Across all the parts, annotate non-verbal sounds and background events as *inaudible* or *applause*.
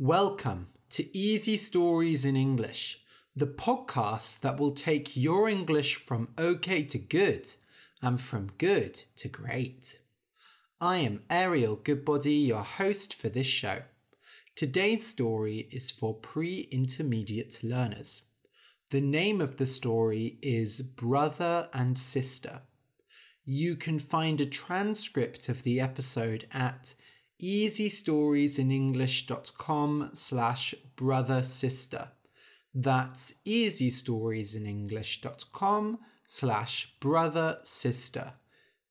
Welcome to Easy Stories in English, the podcast that will take your English from okay to good and from good to great. I am Ariel Goodbody, your host for this show. Today's story is for pre intermediate learners. The name of the story is Brother and Sister. You can find a transcript of the episode at easystoriesinenglish.com slash brother sister. That's easystoriesinenglish.com slash brother sister.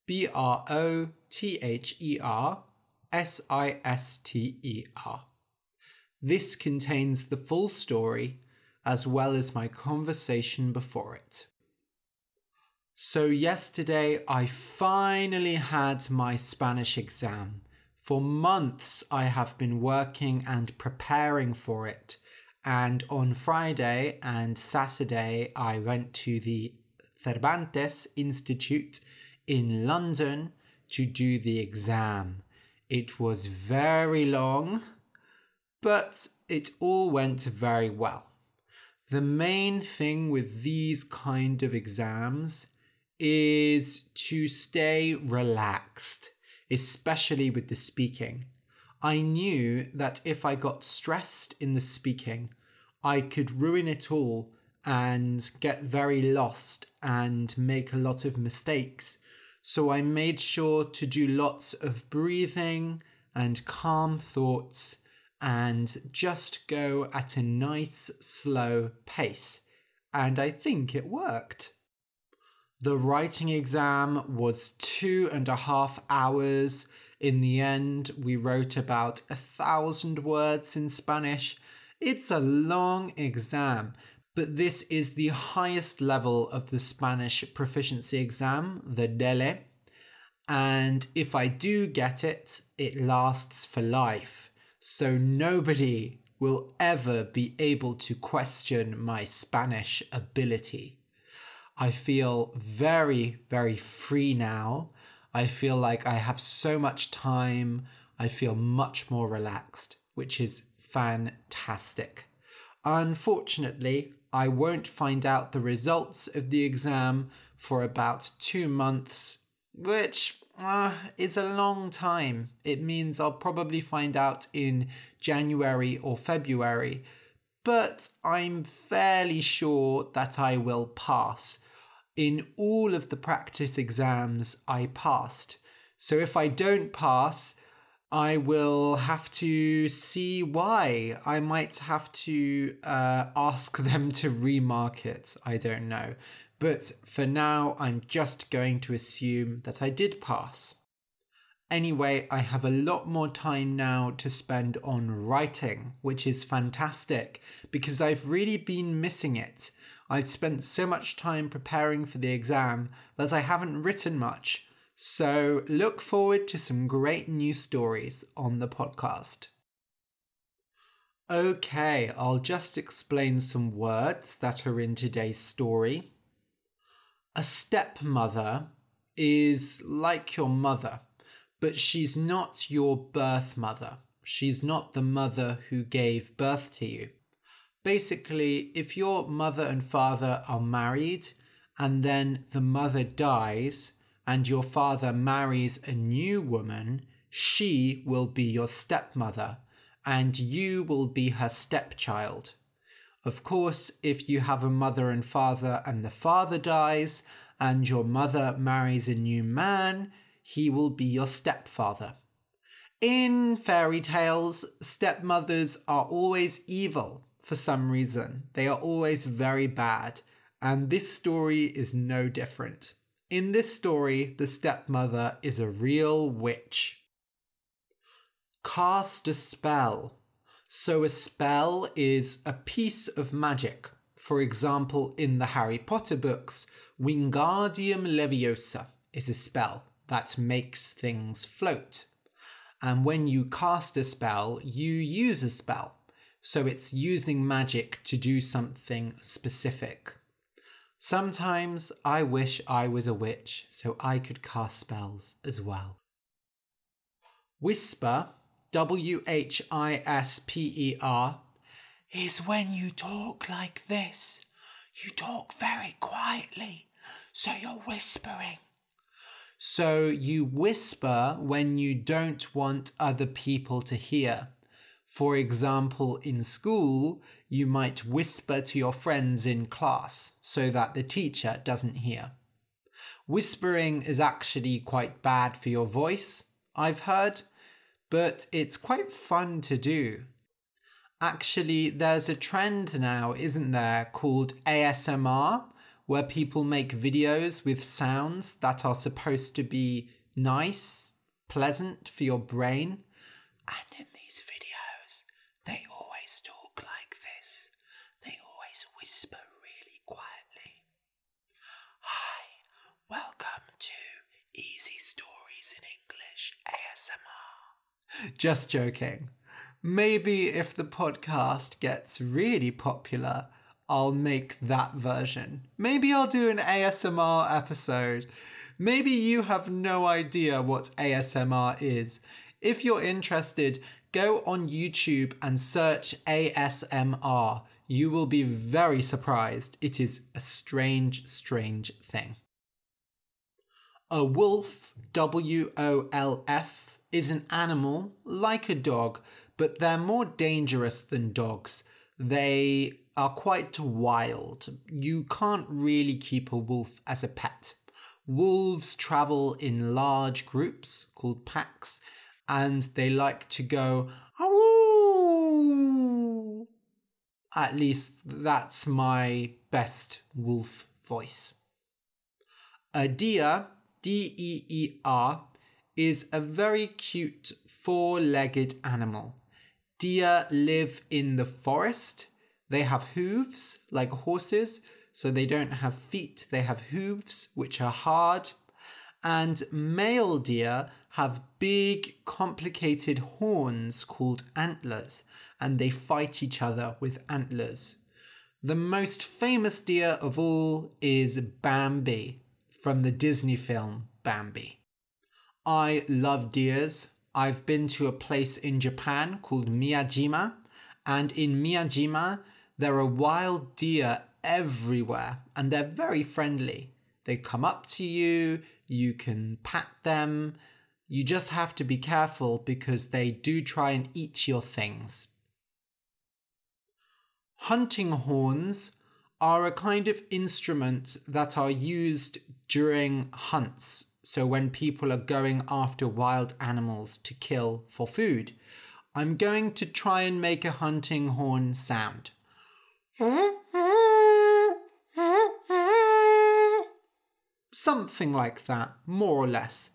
B R O T H E R S I S T E R. This contains the full story as well as my conversation before it. So, yesterday I finally had my Spanish exam. For months, I have been working and preparing for it. And on Friday and Saturday, I went to the Cervantes Institute in London to do the exam. It was very long, but it all went very well. The main thing with these kind of exams is to stay relaxed especially with the speaking. I knew that if I got stressed in the speaking, I could ruin it all and get very lost and make a lot of mistakes. So I made sure to do lots of breathing and calm thoughts and just go at a nice, slow pace. And I think it worked. The writing exam was two and a half hours. In the end, we wrote about a thousand words in Spanish. It's a long exam, but this is the highest level of the Spanish proficiency exam, the DELE. And if I do get it, it lasts for life. So nobody will ever be able to question my Spanish ability. I feel very, very free now. I feel like I have so much time. I feel much more relaxed, which is fantastic. Unfortunately, I won't find out the results of the exam for about two months, which uh, is a long time. It means I'll probably find out in January or February, but I'm fairly sure that I will pass in all of the practice exams I passed. So if I don't pass, I will have to see why. I might have to uh, ask *laughs* them to remark it. I don't know. But for now, I'm just going to assume that I did pass. Anyway, I have a lot more time now to spend on writing, which is fantastic because I've really been missing it. I've spent so much time preparing for the exam that I haven't written much. So look forward to some great new stories on the podcast. Okay, I'll just explain some words that are in today's story. A stepmother is like your mother, but she's not your birth mother. She's not the mother who gave birth to you basically, if your mother and father are married and then the mother dies and your father marries a new woman, she will be your stepmother and you will be her stepchild. Of course, if you have a mother and father and the father dies and your mother marries a new man, he will be your stepfather. In fairy tales, stepmothers are always evil for some reason. They are always very bad, and this story is no different. In this story, the stepmother is a real witch. Cast a spell. So, a spell is a piece of magic. For example, in the Harry Potter books, Wingardium Leviosa is a spell that makes things float. And when you cast a spell, you use a spell. So it's using magic to do something specific. Sometimes I wish I was a witch so I could cast spells as well. Whisper W H I S P E R, is when you talk like this. You talk very quietly, so you're whispering. So you whisper when you don't want other people to hear. For example, in school, you might whisper to your friends in class so that the teacher doesn't hear. Whispering is actually quite bad for your voice, I've heard, but it's quite fun to do. Actually, there's a trend now, isn't there, called ASMR, where people make videos with sounds that are supposed to be nice, pleasant for your brain. And in these videos, they always talk like this. They always whisper really quietly. Hi, welcome to Easy Stories in English ASMR. Just joking. Maybe if the podcast gets really popular, I'll make that version. Maybe I'll do an ASMR episode. Maybe you have no idea what ASMR is. If you're interested, go on YouTube and search ASMR. You will be very surprised. It is a strange, strange thing. A wolf, W O L F, is an animal like a dog, but they're more dangerous than dogs. They are quite wild. You can't really keep a wolf as a pet. Wolves travel in large groups called packs and they like to go! At least that's my best wolf voice. A deer, D E E R, is a very cute four legged animal. Deer live in the forest they have hooves like horses, so they don't have feet, they have hooves which are hard. And male deer have big, complicated horns called antlers, and they fight each other with antlers. The most famous deer of all is Bambi from the Disney film Bambi. I love deers. I've been to a place in Japan called Miyajima, and in Miyajima, there are wild deer everywhere and they're very friendly. They come up to you, you can pat them. You just have to be careful because they do try and eat your things. Hunting horns are a kind of instrument that are used during hunts. So, when people are going after wild animals to kill for food, I'm going to try and make a hunting horn sound. Something like that, more or less.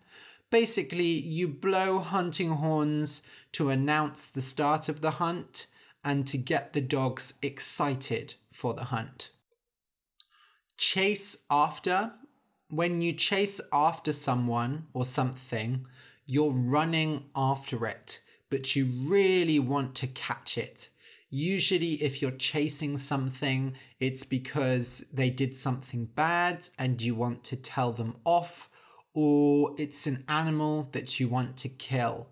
Basically, you blow hunting horns to announce the start of the hunt and to get the dogs excited for the hunt. Chase after. When you chase after someone or something, you're running after it, but you really want to catch it. Usually, if you're chasing something, it's because they did something bad and you want to tell them off, or it's an animal that you want to kill.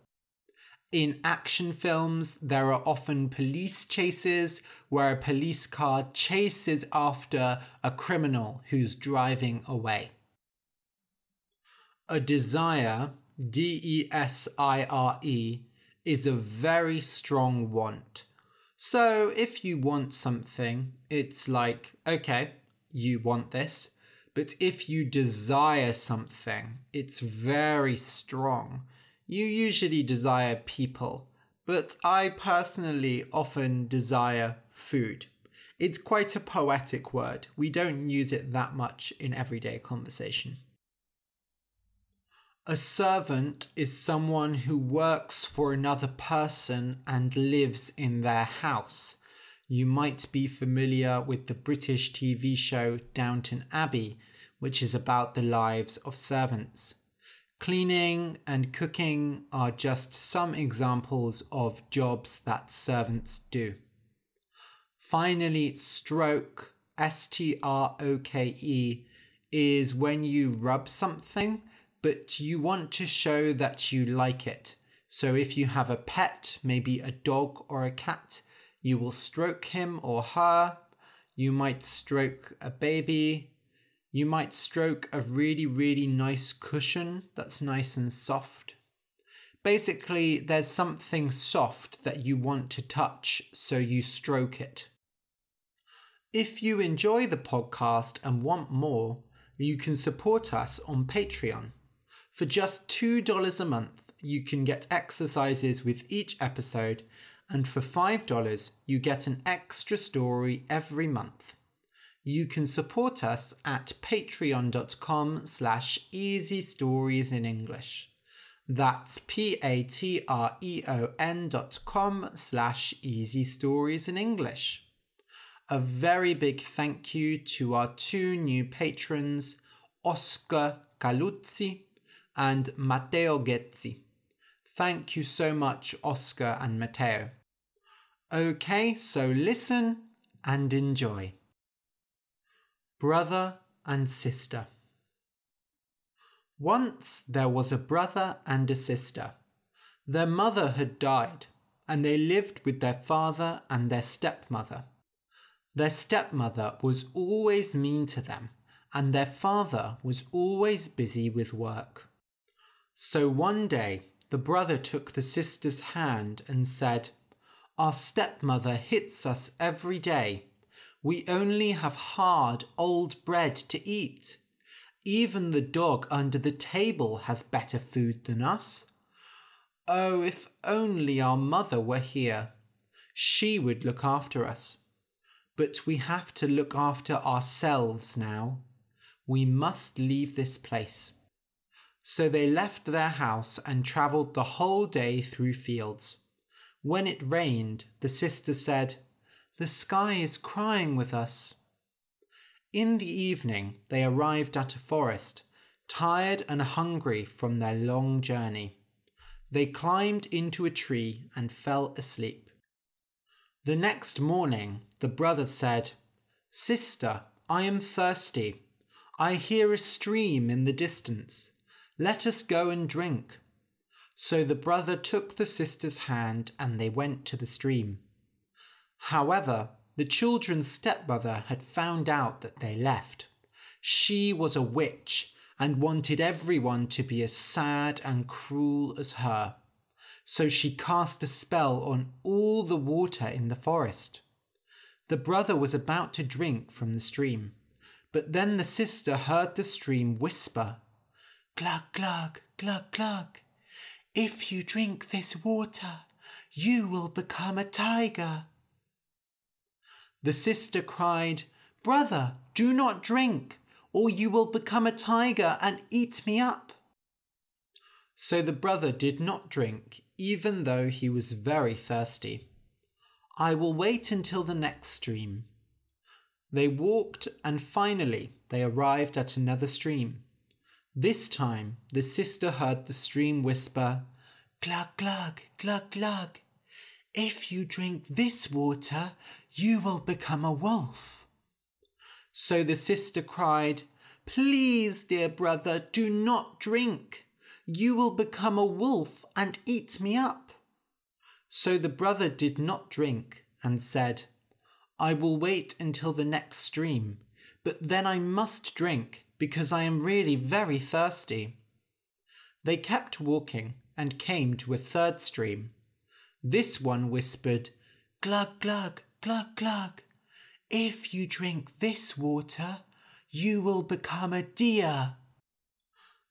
In action films, there are often police chases where a police car chases after a criminal who's driving away. A desire, D E S I R E, is a very strong want. So if you want something, it's like, okay, you want this. But if you desire something, it's very strong. You usually desire people, but I personally often desire food. It's quite a poetic word. We don't use it that much in everyday conversation. A servant is someone who works for another person and lives in their house. You might be familiar with the British TV show Downton Abbey, which is about the lives of servants. Cleaning and cooking are just some examples of jobs that servants do. Finally, stroke, S T R O K E, is when you rub something but you want to show that you like it. So if you have a pet, maybe a dog or a cat, you will stroke him or her. You might stroke a baby. You might stroke a really, really nice cushion that's nice and soft. Basically, there's something soft that you want to touch, so you stroke it. If you enjoy the podcast and want more, you can support us on Patreon. For just $2 a month, you can get exercises with each episode and for $5 you get an extra story every month. You can support us at patreon.com slash easy stories in English. That's p-a-t-r-e-o-n dot com slash easy stories in English. A very big thank you to our two new patrons, Oscar Caluzzi and Matteo Gezzi. Thank you so much, Oscar and Matteo. Okay, so listen and enjoy. Brother and sister. Once there was a brother and a sister. Their mother had died, and they lived with their father and their stepmother. Their stepmother was always mean to them, and their father was always busy with work. So one day the brother took the sister's hand and said, Our stepmother hits us every day. We only have hard, old bread to eat. Even the dog under the table has better food than us. Oh, if only our mother were here. She would look after us. But we have to look after ourselves now. We must leave this place. So they left their house and travelled the whole day through fields. When it rained, the sister said, The sky is crying with us. In the evening, they arrived at a forest, tired and hungry from their long journey. They climbed into a tree and fell asleep. The next morning, the brother said, Sister, I am thirsty. I hear a stream in the distance. Let us go and drink. So the brother took the sister's hand and they went to the stream. However, the children's stepmother had found out that they left. She was a witch and wanted everyone to be as sad and cruel as her. So she cast a spell on all the water in the forest. The brother was about to drink from the stream, but then the sister heard the stream whisper Glug, glug, glug, glug. If you drink this water, you will become a tiger. The sister cried, Brother, do not drink, or you will become a tiger and eat me up. So the brother did not drink, even though he was very thirsty. I will wait until the next stream. They walked, and finally they arrived at another stream. This time the sister heard the stream whisper, Glug, glug, glug, glug. If you drink this water, you will become a wolf. So the sister cried, Please, dear brother, do not drink. You will become a wolf and eat me up. So the brother did not drink and said, I will wait until the next stream, but then I must drink because I am really very thirsty. They kept walking and came to a third stream. This one whispered, Glug, glug, glug, glug. If you drink this water, you will become a deer.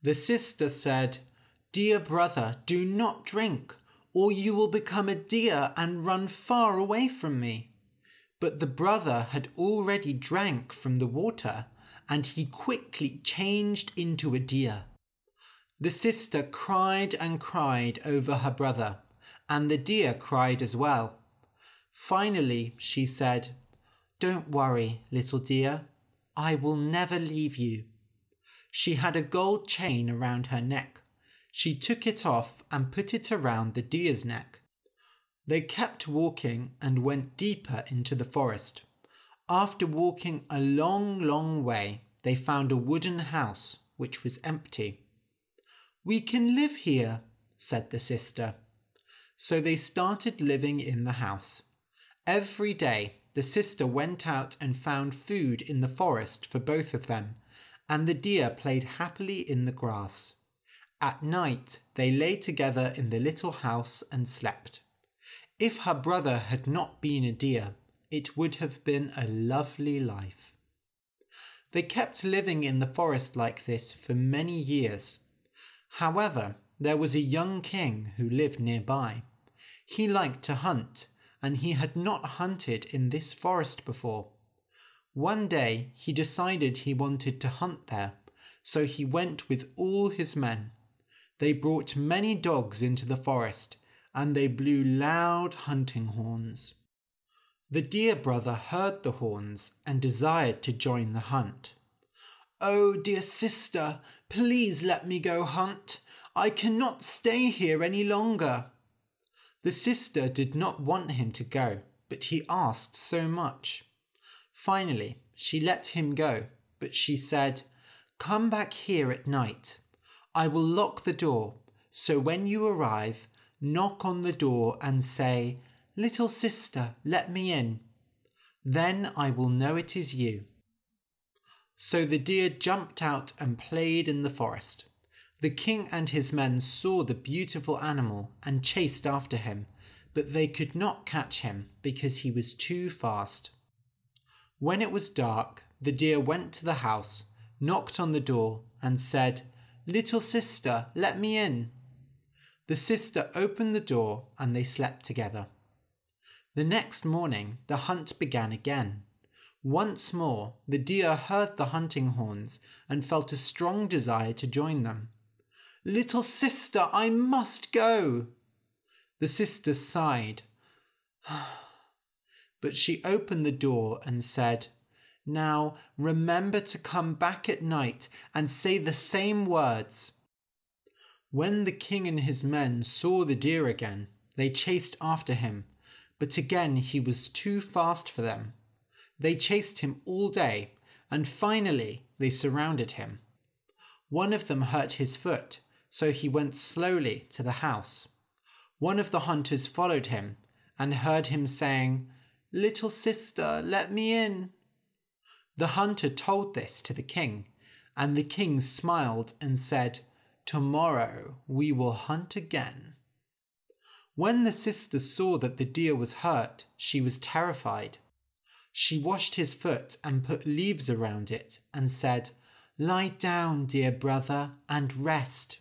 The sister said, Dear brother, do not drink, or you will become a deer and run far away from me. But the brother had already drank from the water and he quickly changed into a deer. The sister cried and cried over her brother, and the deer cried as well. Finally, she said, Don't worry, little deer, I will never leave you. She had a gold chain around her neck. She took it off and put it around the deer's neck. They kept walking and went deeper into the forest. After walking a long, long way, they found a wooden house which was empty. We can live here, said the sister. So they started living in the house. Every day, the sister went out and found food in the forest for both of them, and the deer played happily in the grass. At night, they lay together in the little house and slept. If her brother had not been a deer, it would have been a lovely life. They kept living in the forest like this for many years. However, there was a young king who lived nearby. He liked to hunt, and he had not hunted in this forest before. One day he decided he wanted to hunt there, so he went with all his men. They brought many dogs into the forest, and they blew loud hunting horns. The deer brother heard the horns and desired to join the hunt. Oh, dear sister, please let me go hunt. I cannot stay here any longer. The sister did not want him to go, but he asked so much. Finally, she let him go, but she said, Come back here at night. I will lock the door, so when you arrive, knock on the door and say, Little sister, let me in. Then I will know it is you. So the deer jumped out and played in the forest. The king and his men saw the beautiful animal and chased after him, but they could not catch him because he was too fast. When it was dark, the deer went to the house, knocked on the door, and said, Little sister, let me in. The sister opened the door and they slept together. The next morning, the hunt began again. Once more, the deer heard the hunting horns and felt a strong desire to join them. Little sister, I must go. The sister sighed. *sighs* but she opened the door and said, Now remember to come back at night and say the same words. When the king and his men saw the deer again, they chased after him but again he was too fast for them. They chased him all day, and finally they surrounded him. One of them hurt his foot, so he went slowly to the house. One of the hunters followed him and heard him saying, Little sister, let me in. The hunter told this to the king, and the king smiled and said, Tomorrow we will hunt again. When the sister saw that the deer was hurt, she was terrified. She washed his foot and put leaves around it and said, Lie down, dear brother, and rest.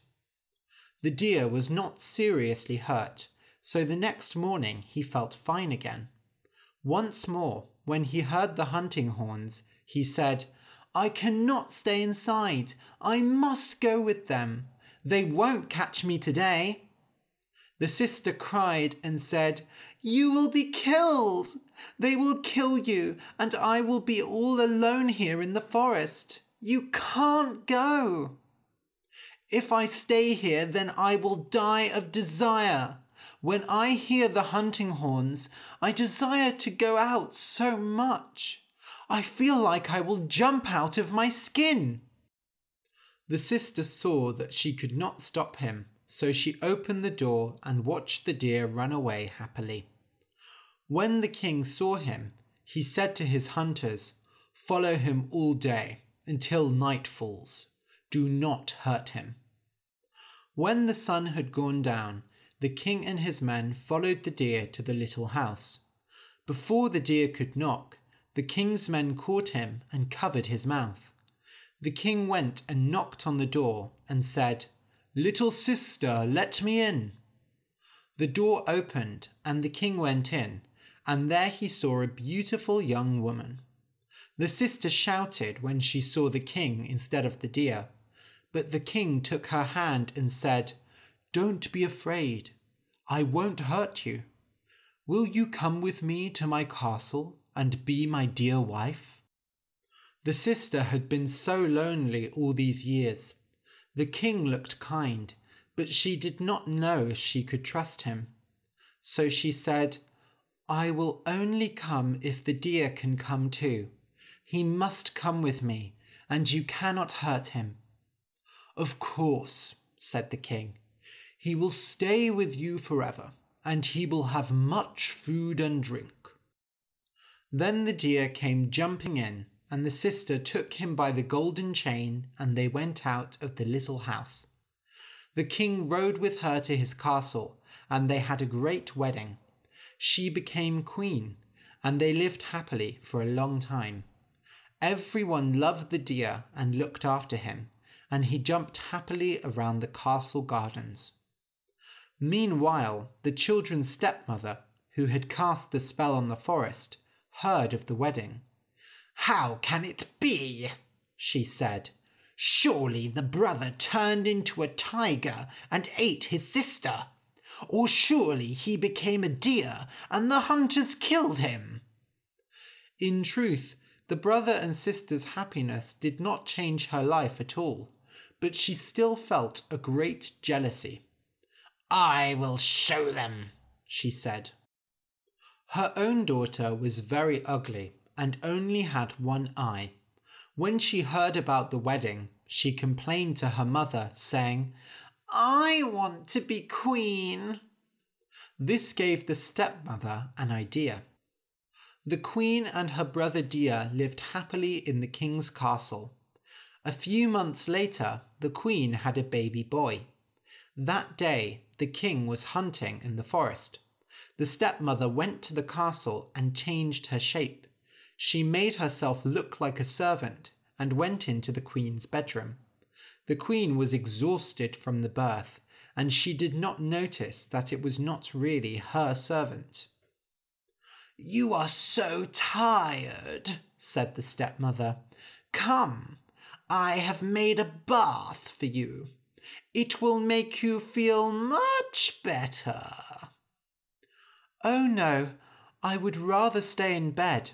The deer was not seriously hurt, so the next morning he felt fine again. Once more, when he heard the hunting horns, he said, I cannot stay inside. I must go with them. They won't catch me today. The sister cried and said, You will be killed. They will kill you, and I will be all alone here in the forest. You can't go. If I stay here, then I will die of desire. When I hear the hunting horns, I desire to go out so much. I feel like I will jump out of my skin. The sister saw that she could not stop him so she opened the door and watched the deer run away happily. When the king saw him, he said to his hunters, Follow him all day until night falls. Do not hurt him. When the sun had gone down, the king and his men followed the deer to the little house. Before the deer could knock, the king's men caught him and covered his mouth. The king went and knocked on the door and said, Little sister, let me in. The door opened, and the king went in, and there he saw a beautiful young woman. The sister shouted when she saw the king instead of the deer, but the king took her hand and said, Don't be afraid. I won't hurt you. Will you come with me to my castle and be my dear wife? The sister had been so lonely all these years the king looked kind, but she did not know if she could trust him. So she said, I will only come if the deer can come too. He must come with me, and you cannot hurt him. Of course, said the king. He will stay with you forever, and he will have much food and drink. Then the deer came jumping in, and the sister took him by the golden chain, and they went out of the little house. The king rode with her to his castle, and they had a great wedding. She became queen, and they lived happily for a long time. Everyone loved the deer and looked after him, and he jumped happily around the castle gardens. Meanwhile, the children's stepmother, who had cast the spell on the forest, heard of the wedding. How can it be? she said. Surely the brother turned into a tiger and ate his sister. Or surely he became a deer and the hunters killed him. In truth, the brother and sister's happiness did not change her life at all, but she still felt a great jealousy. I will show them, she said. Her own daughter was very ugly and only had one eye. When she heard about the wedding, she complained to her mother, saying, I want to be queen. This gave the stepmother an idea. The queen and her brother Deer lived happily in the king's castle. A few months later, the queen had a baby boy. That day, the king was hunting in the forest. The stepmother went to the castle and changed her shape. She made herself look like a servant and went into the queen's bedroom. The queen was exhausted from the birth, and she did not notice that it was not really her servant. You are so tired, said the stepmother. Come, I have made a bath for you. It will make you feel much better. Oh no, I would rather stay in bed,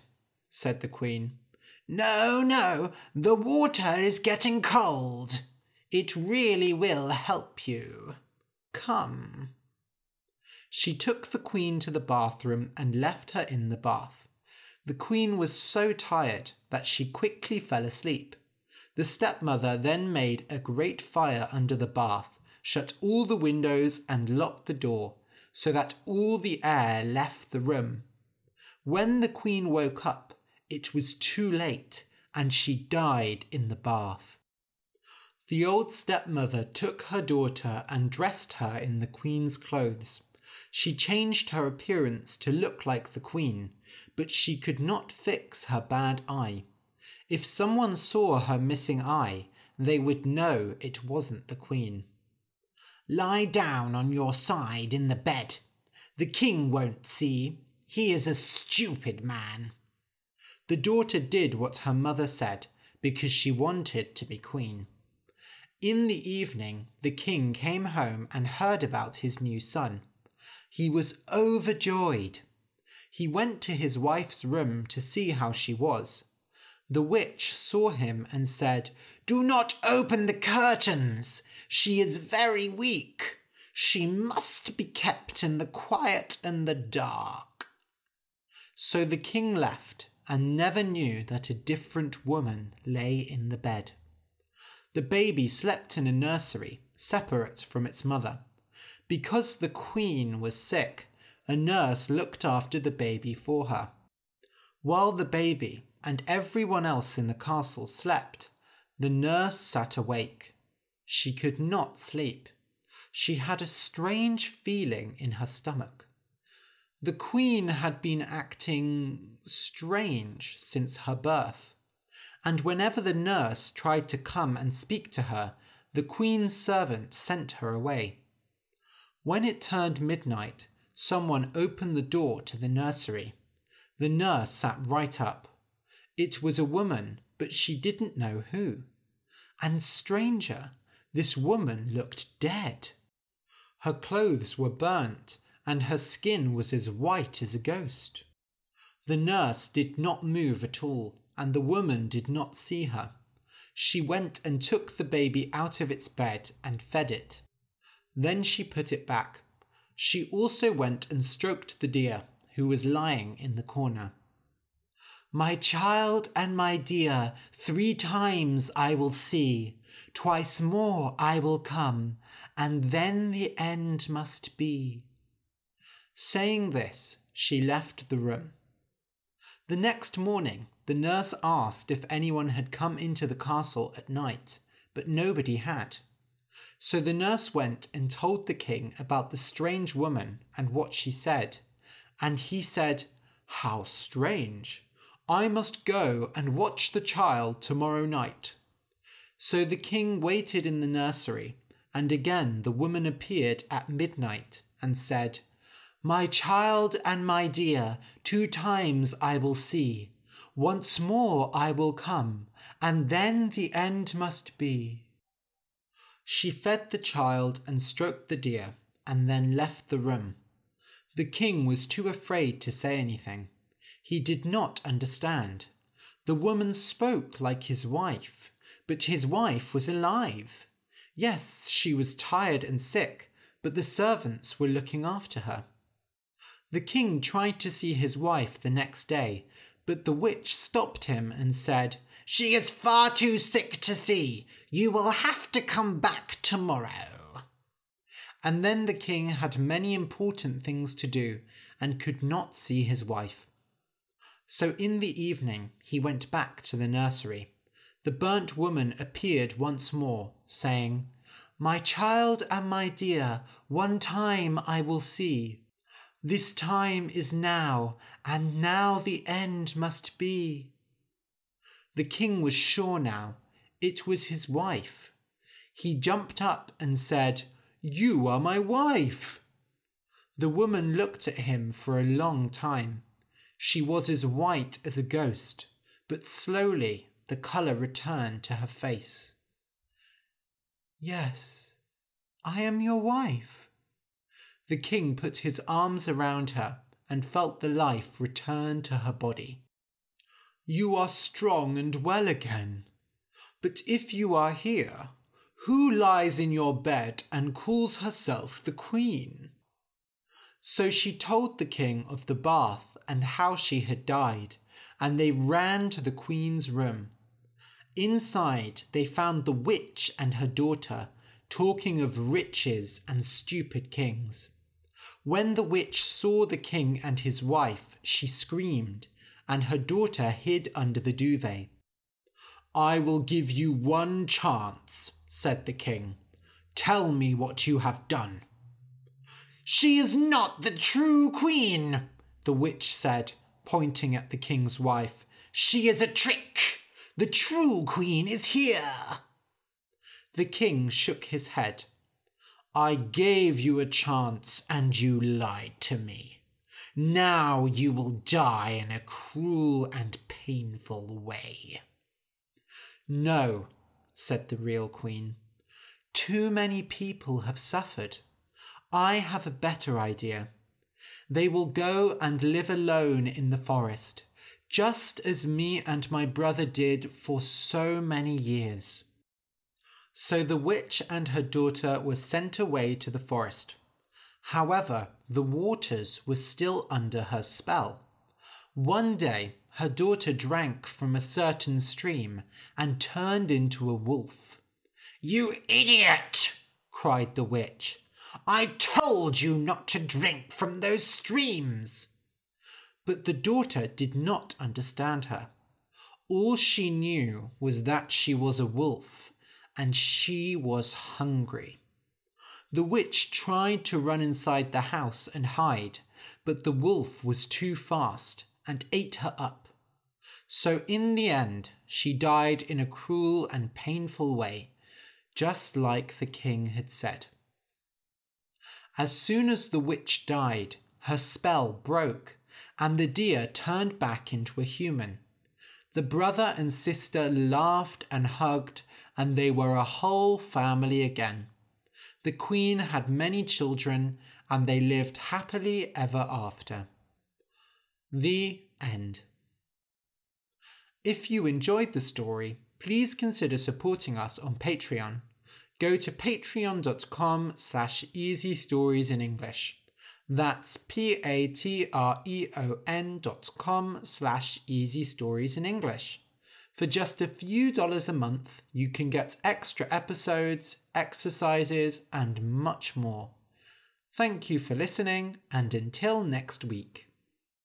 said the queen. No, no, the water is getting cold. It really will help you. Come. She took the queen to the bathroom and left her in the bath. The queen was so tired that she quickly fell asleep. The stepmother then made a great fire under the bath, shut all the windows, and locked the door, so that all the air left the room. When the queen woke up, it was too late, and she died in the bath. The old stepmother took her daughter and dressed her in the queen's clothes. She changed her appearance to look like the queen, but she could not fix her bad eye. If someone saw her missing eye, they would know it wasn't the queen. Lie down on your side in the bed. The king won't see. He is a stupid man. The daughter did what her mother said because she wanted to be queen. In the evening, the king came home and heard about his new son. He was overjoyed. He went to his wife's room to see how she was. The witch saw him and said, Do not open the curtains. She is very weak. She must be kept in the quiet and the dark. So the king left and never knew that a different woman lay in the bed. The baby slept in a nursery, separate from its mother. Because the queen was sick, a nurse looked after the baby for her. While the baby and everyone else in the castle slept, the nurse sat awake. She could not sleep. She had a strange feeling in her stomach. The queen had been acting strange since her birth, and whenever the nurse tried to come and speak to her, the queen's servant sent her away. When it turned midnight, someone opened the door to the nursery. The nurse sat right up. It was a woman, but she didn't know who. And stranger, this woman looked dead. Her clothes were burnt, and her skin was as white as a ghost. The nurse did not move at all, and the woman did not see her. She went and took the baby out of its bed and fed it. Then she put it back. She also went and stroked the deer, who was lying in the corner. My child and my dear, three times I will see, twice more I will come, and then the end must be. Saying this, she left the room. The next morning, the nurse asked if anyone had come into the castle at night, but nobody had. So the nurse went and told the king about the strange woman and what she said. And he said, How strange! I must go and watch the child tomorrow night. So the king waited in the nursery, and again the woman appeared at midnight and said, My child and my dear, two times I will see. Once more I will come, and then the end must be. She fed the child and stroked the deer, and then left the room. The king was too afraid to say anything. He did not understand. The woman spoke like his wife, but his wife was alive. Yes, she was tired and sick, but the servants were looking after her. The king tried to see his wife the next day, but the witch stopped him and said, She is far too sick to see. You will have to come back tomorrow. And then the king had many important things to do and could not see his wife. So in the evening he went back to the nursery the burnt woman appeared once more, saying, My child and my dear, one time I will see. This time is now, and now the end must be. The king was sure now it was his wife. He jumped up and said, You are my wife. The woman looked at him for a long time. She was as white as a ghost, but slowly the colour returned to her face. Yes, I am your wife. The king put his arms around her and felt the life return to her body. You are strong and well again. But if you are here, who lies in your bed and calls herself the queen? So she told the king of the bath and how she had died, and they ran to the queen's room. Inside, they found the witch and her daughter talking of riches and stupid kings. When the witch saw the king and his wife, she screamed, and her daughter hid under the duvet. I will give you one chance, said the king. Tell me what you have done. She is not the true queen, the witch said, pointing at the king's wife. She is a trick. The true queen is here. The king shook his head. I gave you a chance and you lied to me. Now you will die in a cruel and painful way. No, said the real queen. Too many people have suffered. I have a better idea. They will go and live alone in the forest just as me and my brother did for so many years. So the witch and her daughter were sent away to the forest. However, the waters were still under her spell. One day, her daughter drank from a certain stream and turned into a wolf. You idiot! cried the witch. I told you not to drink from those streams. But the daughter did not understand her. All she knew was that she was a wolf and she was hungry. The witch tried to run inside the house and hide, but the wolf was too fast and ate her up. So in the end, she died in a cruel and painful way, just like the king had said. As soon as the witch died, her spell broke and the deer turned back into a human. The brother and sister laughed and hugged, and they were a whole family again. The queen had many children, and they lived happily ever after. The end. If you enjoyed the story, please consider supporting us on Patreon. Go to patreon.com slash easy stories in English. That's p-a-t-r-e-o-n dot com slash easy stories in English. For just a few dollars a month, you can get extra episodes, exercises, and much more. Thank you for listening, and until next week.